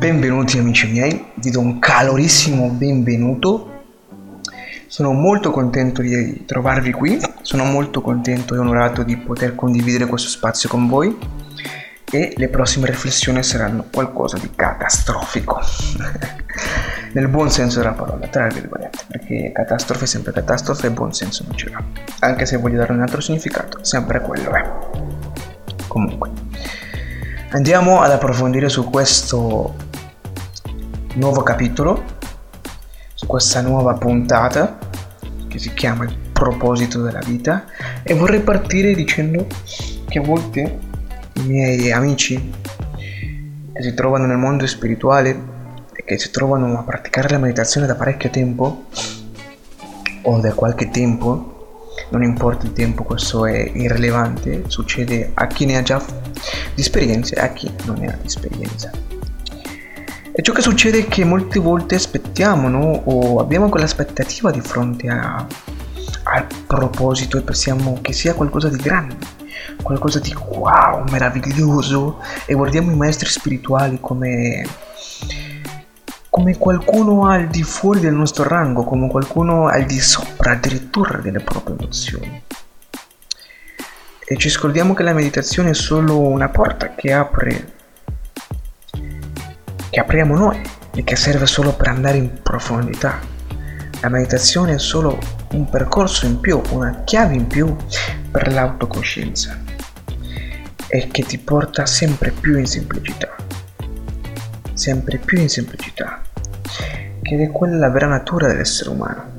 Benvenuti amici miei, vi do un calorissimo benvenuto. Sono molto contento di trovarvi qui, sono molto contento e onorato di poter condividere questo spazio con voi e le prossime riflessioni saranno qualcosa di catastrofico. Nel buon senso della parola, tra virgolette, perché catastrofe è sempre catastrofe e buon senso non ce l'ha. Anche se voglio dare un altro significato, sempre quello è. Comunque, andiamo ad approfondire su questo nuovo capitolo, su questa nuova puntata che si chiama Il proposito della vita e vorrei partire dicendo che a volte i miei amici che si trovano nel mondo spirituale e che si trovano a praticare la meditazione da parecchio tempo o da qualche tempo, non importa il tempo, questo è irrilevante, succede a chi ne ha già di esperienza e a chi non ne ha di esperienza. E ciò che succede è che molte volte aspettiamo, no? O abbiamo quell'aspettativa di fronte a, al proposito e pensiamo che sia qualcosa di grande, qualcosa di wow, meraviglioso e guardiamo i maestri spirituali come, come qualcuno al di fuori del nostro rango, come qualcuno al di sopra addirittura delle proprie emozioni. E ci scordiamo che la meditazione è solo una porta che apre che apriamo noi e che serve solo per andare in profondità. La meditazione è solo un percorso in più, una chiave in più per l'autocoscienza e che ti porta sempre più in semplicità, sempre più in semplicità, che è quella la vera natura dell'essere umano.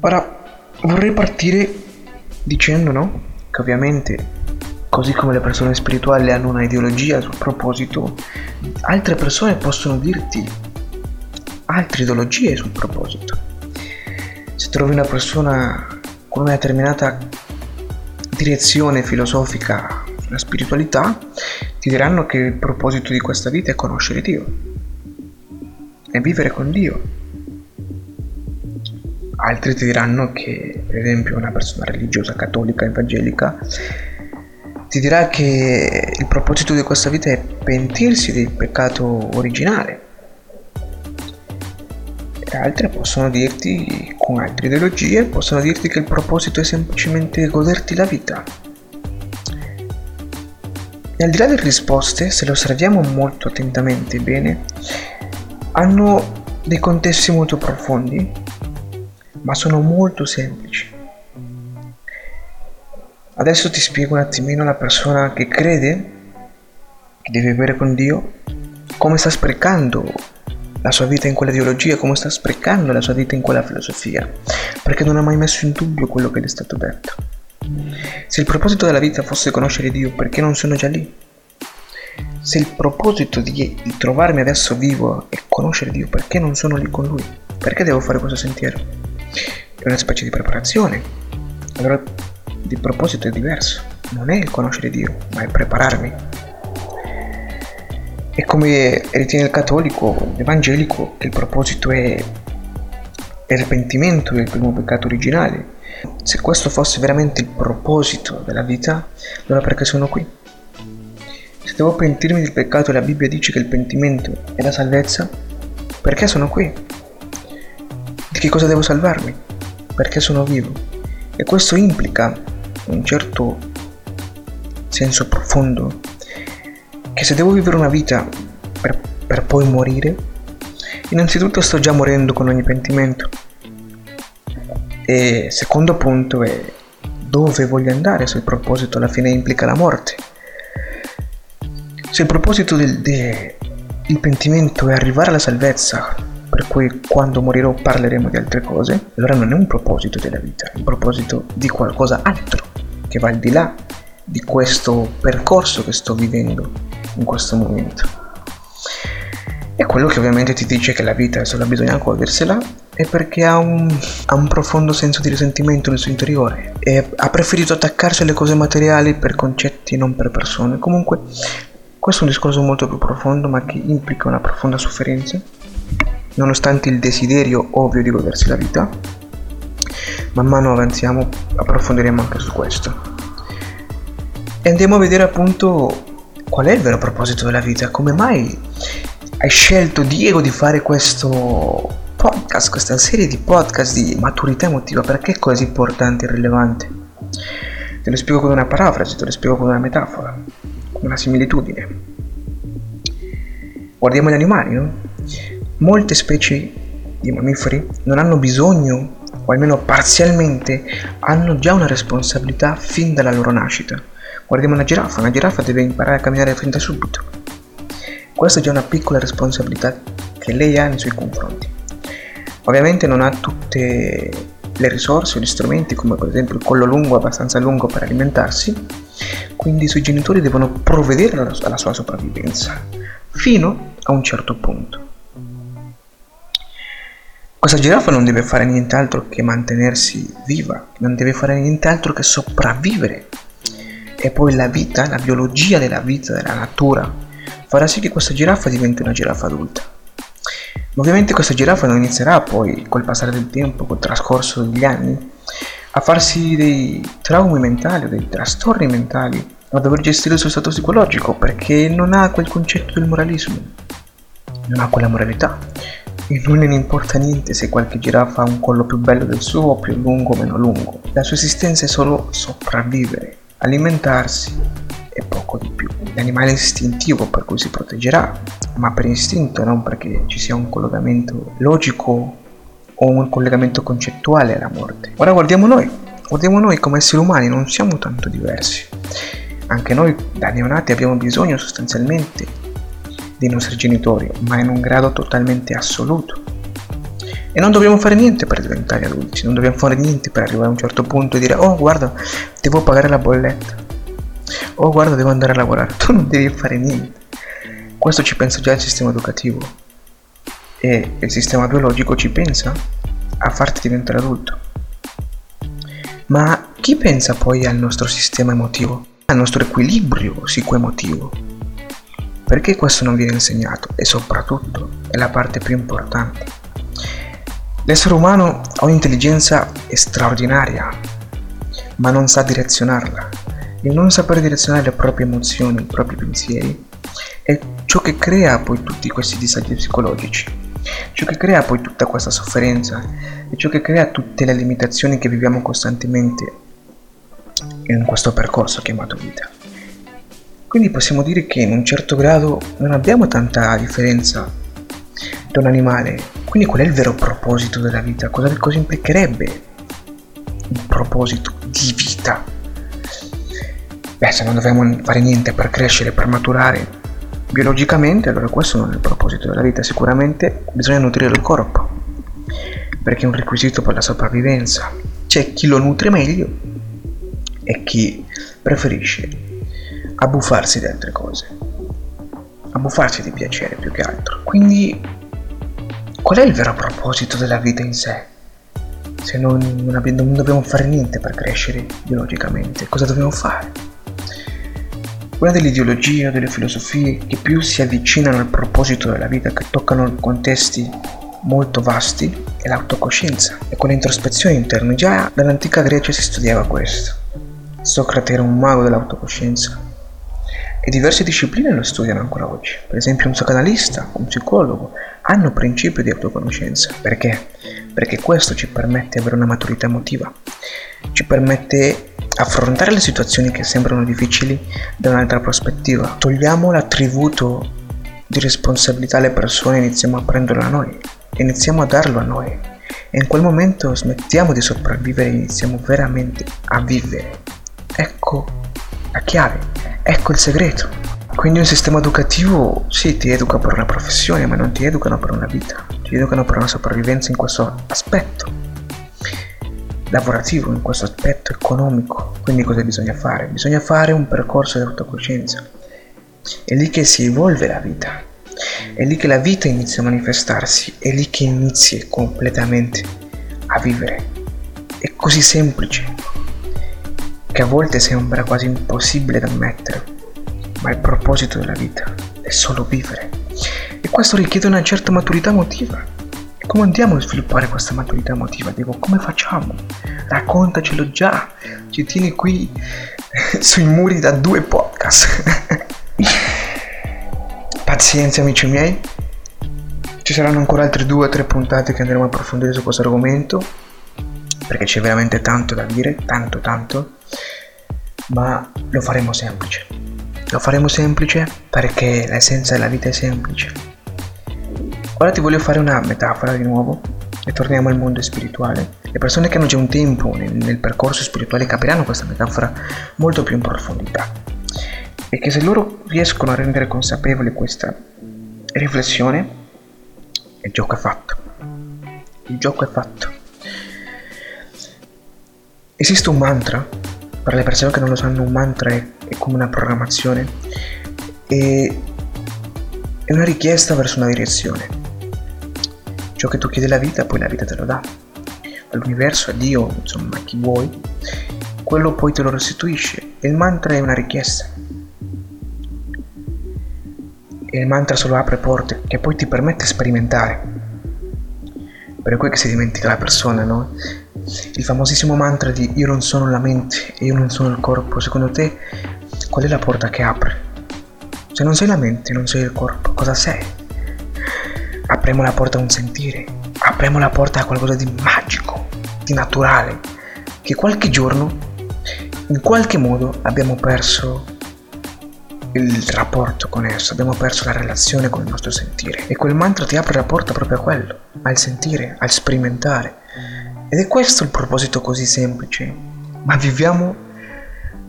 Ora vorrei partire dicendo no, che ovviamente Così come le persone spirituali hanno una ideologia sul proposito, altre persone possono dirti altre ideologie sul proposito. Se trovi una persona con una determinata direzione filosofica sulla spiritualità, ti diranno che il proposito di questa vita è conoscere Dio e vivere con Dio. Altri ti diranno che, per esempio, una persona religiosa, cattolica, evangelica, ti dirà che il proposito di questa vita è pentirsi del peccato originale. E altre possono dirti, con altre ideologie, possono dirti che il proposito è semplicemente goderti la vita. E al di là delle risposte, se le osserviamo molto attentamente bene, hanno dei contesti molto profondi, ma sono molto semplici. Adesso ti spiego un attimino la persona che crede che deve vivere con Dio, come sta sprecando la sua vita in quella ideologia, come sta sprecando la sua vita in quella filosofia, perché non ha mai messo in dubbio quello che gli è stato detto. Se il proposito della vita fosse conoscere Dio, perché non sono già lì? Se il proposito di, di trovarmi adesso vivo è conoscere Dio, perché non sono lì con Lui? Perché devo fare questo sentiero? È una specie di preparazione. Allora il proposito è diverso, non è il conoscere Dio, ma è prepararmi. E come ritiene il cattolico, l'evangelico, che il proposito è il pentimento del primo peccato originale. Se questo fosse veramente il proposito della vita, allora perché sono qui? Se devo pentirmi del peccato e la Bibbia dice che il pentimento è la salvezza, perché sono qui? Di che cosa devo salvarmi? Perché sono vivo? E questo implica un certo senso profondo che se devo vivere una vita per, per poi morire, innanzitutto sto già morendo con ogni pentimento. E secondo punto è dove voglio andare se il proposito alla fine implica la morte. Se il proposito del, del pentimento è arrivare alla salvezza, per cui quando morirò parleremo di altre cose, allora non è un proposito della vita, è un proposito di qualcosa altro che va al di là di questo percorso che sto vivendo in questo momento. E quello che ovviamente ti dice che la vita solo bisogna godersela è perché ha un, ha un, profondo senso di risentimento nel suo interiore e ha preferito attaccarsi alle cose materiali per concetti e non per persone. Comunque, questo è un discorso molto più profondo ma che implica una profonda sofferenza, nonostante il desiderio ovvio di godersi la vita man mano avanziamo approfondiremo anche su questo e andiamo a vedere appunto qual è il vero proposito della vita? Come mai hai scelto Diego di fare questo podcast, questa serie di podcast di maturità emotiva? Perché è così importante e rilevante? Te lo spiego con una parafrasi, te lo spiego con una metafora, con una similitudine. Guardiamo gli animali, no? Molte specie di mammiferi non hanno bisogno, o almeno parzialmente, hanno già una responsabilità fin dalla loro nascita. Guardiamo una giraffa, una giraffa deve imparare a camminare fin da subito. Questa è già una piccola responsabilità che lei ha nei suoi confronti. Ovviamente non ha tutte le risorse o gli strumenti come per esempio il collo lungo abbastanza lungo per alimentarsi, quindi i suoi genitori devono provvedere alla sua sopravvivenza fino a un certo punto. Questa giraffa non deve fare nient'altro che mantenersi viva, non deve fare nient'altro che sopravvivere. E poi la vita, la biologia della vita, della natura, farà sì che questa giraffa diventi una giraffa adulta. Ma ovviamente questa giraffa non inizierà poi, col passare del tempo, col trascorso degli anni, a farsi dei traumi mentali o dei trastorni mentali, a dover gestire il suo stato psicologico, perché non ha quel concetto del moralismo, non ha quella moralità e non ne importa niente se qualche giraffa ha un collo più bello del suo, più lungo o meno lungo. La sua esistenza è solo sopravvivere, alimentarsi e poco di più. L'animale istintivo per cui si proteggerà, ma per istinto, non perché ci sia un collegamento logico o un collegamento concettuale alla morte. Ora guardiamo noi, guardiamo noi come esseri umani, non siamo tanto diversi. Anche noi da neonati abbiamo bisogno sostanzialmente dei nostri genitori, ma in un grado totalmente assoluto. E non dobbiamo fare niente per diventare adulti, non dobbiamo fare niente per arrivare a un certo punto e dire oh guarda, devo pagare la bolletta, oh guarda, devo andare a lavorare, tu non devi fare niente. Questo ci pensa già il sistema educativo e il sistema biologico ci pensa a farti diventare adulto. Ma chi pensa poi al nostro sistema emotivo, al nostro equilibrio psicoemotivo? Perché questo non viene insegnato? E soprattutto è la parte più importante. L'essere umano ha un'intelligenza straordinaria, ma non sa direzionarla. Il non saper direzionare le proprie emozioni, i propri pensieri, è ciò che crea poi tutti questi disagi psicologici, ciò che crea poi tutta questa sofferenza e ciò che crea tutte le limitazioni che viviamo costantemente in questo percorso chiamato vita. Quindi possiamo dire che in un certo grado non abbiamo tanta differenza da un animale. Quindi qual è il vero proposito della vita? Cosa, cosa implicherebbe un proposito di vita? Beh, se non dobbiamo fare niente per crescere, per maturare biologicamente, allora questo non è il proposito della vita. Sicuramente bisogna nutrire il corpo, perché è un requisito per la sopravvivenza. C'è chi lo nutre meglio e chi preferisce abbuffarsi di altre cose, abbuffarsi di piacere più che altro. Quindi, qual è il vero proposito della vita in sé? Se non, non, abbiamo, non dobbiamo fare niente per crescere biologicamente, cosa dobbiamo fare? Una delle ideologie o delle filosofie che più si avvicinano al proposito della vita, che toccano contesti molto vasti, è l'autocoscienza e con l'introspezione interna. Già dall'antica Grecia si studiava questo. Socrate era un mago dell'autocoscienza e diverse discipline lo studiano ancora oggi. Per esempio un psicanalista, un psicologo hanno principio di autoconoscenza. Perché? Perché questo ci permette di avere una maturità emotiva, ci permette affrontare le situazioni che sembrano difficili da un'altra prospettiva. Togliamo l'attributo di responsabilità alle persone e iniziamo a prenderlo a noi, iniziamo a darlo a noi. E in quel momento smettiamo di sopravvivere e iniziamo veramente a vivere. Ecco la chiave Ecco il segreto. Quindi un sistema educativo sì ti educa per una professione, ma non ti educano per una vita, ti educano per una sopravvivenza in questo aspetto lavorativo, in questo aspetto economico. Quindi cosa bisogna fare? Bisogna fare un percorso di autocoscienza. È lì che si evolve la vita, è lì che la vita inizia a manifestarsi, è lì che inizi completamente a vivere. È così semplice, che a volte sembra quasi impossibile da ammettere, ma il proposito della vita è solo vivere. E questo richiede una certa maturità emotiva. E come andiamo a sviluppare questa maturità emotiva? Dico, come facciamo? Raccontacelo già, ci tieni qui sui muri da due podcast. pazienza amici miei, ci saranno ancora altre due o tre puntate che andremo a approfondire su questo argomento, perché c'è veramente tanto da dire, tanto tanto, ma lo faremo semplice. Lo faremo semplice perché l'essenza della vita è semplice. Ora ti voglio fare una metafora di nuovo e torniamo al mondo spirituale. Le persone che hanno già un tempo nel, nel percorso spirituale capiranno questa metafora molto più in profondità e che se loro riescono a rendere consapevole questa riflessione, il gioco è fatto. Il gioco è fatto. Esiste un mantra, per le persone che non lo sanno, un mantra è, è come una programmazione e è una richiesta verso una direzione. Ciò che tu chiedi alla vita, poi la vita te lo dà. All'universo, a Dio, insomma, a chi vuoi, quello poi te lo restituisce. E il mantra è una richiesta. E il mantra solo apre porte che poi ti permette di sperimentare. Per cui che si dimentica la persona, no? Il famosissimo mantra di io non sono la mente e io non sono il corpo, secondo te qual è la porta che apre? Se non sei la mente, non sei il corpo, cosa sei? apriamo la porta a un sentire, apriamo la porta a qualcosa di magico, di naturale, che qualche giorno, in qualche modo, abbiamo perso il rapporto con esso, abbiamo perso la relazione con il nostro sentire. E quel mantra ti apre la porta proprio a quello, al sentire, al sperimentare. Ed è questo il proposito così semplice, ma viviamo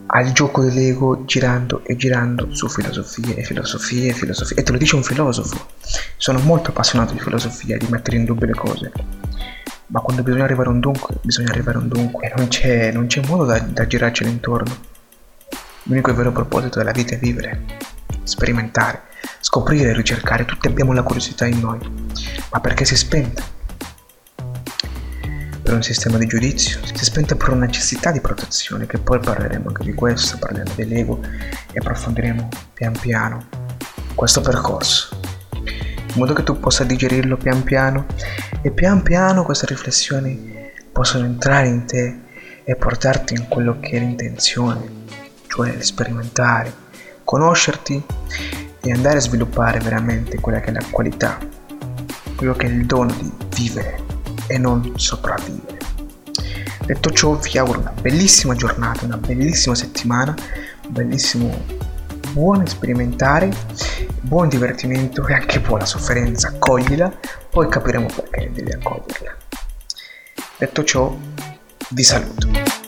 al gioco dell'ego girando e girando su filosofie e filosofie e filosofie. E te lo dice un filosofo. Sono molto appassionato di filosofia, di mettere in dubbio le cose. Ma quando bisogna arrivare a un dunque, bisogna arrivare a un dunque. Non c'è, non c'è modo da, da girarcene intorno. L'unico vero proposito della vita è vivere, sperimentare, scoprire, ricercare. Tutti abbiamo la curiosità in noi. Ma perché si è spenta? Per un sistema di giudizio, si è spenta per una necessità di protezione, che poi parleremo anche di questo, parleremo dell'ego e approfondiremo pian piano questo percorso, in modo che tu possa digerirlo pian piano e pian piano queste riflessioni possano entrare in te e portarti in quello che è l'intenzione, cioè sperimentare, conoscerti e andare a sviluppare veramente quella che è la qualità, quello che è il dono di vivere e non sopravvivere. Detto ciò vi auguro una bellissima giornata, una bellissima settimana, un bellissimo buon sperimentare, buon divertimento e anche buona sofferenza, accoglila, poi capiremo perché devi accoglierla. Detto ciò, vi saluto.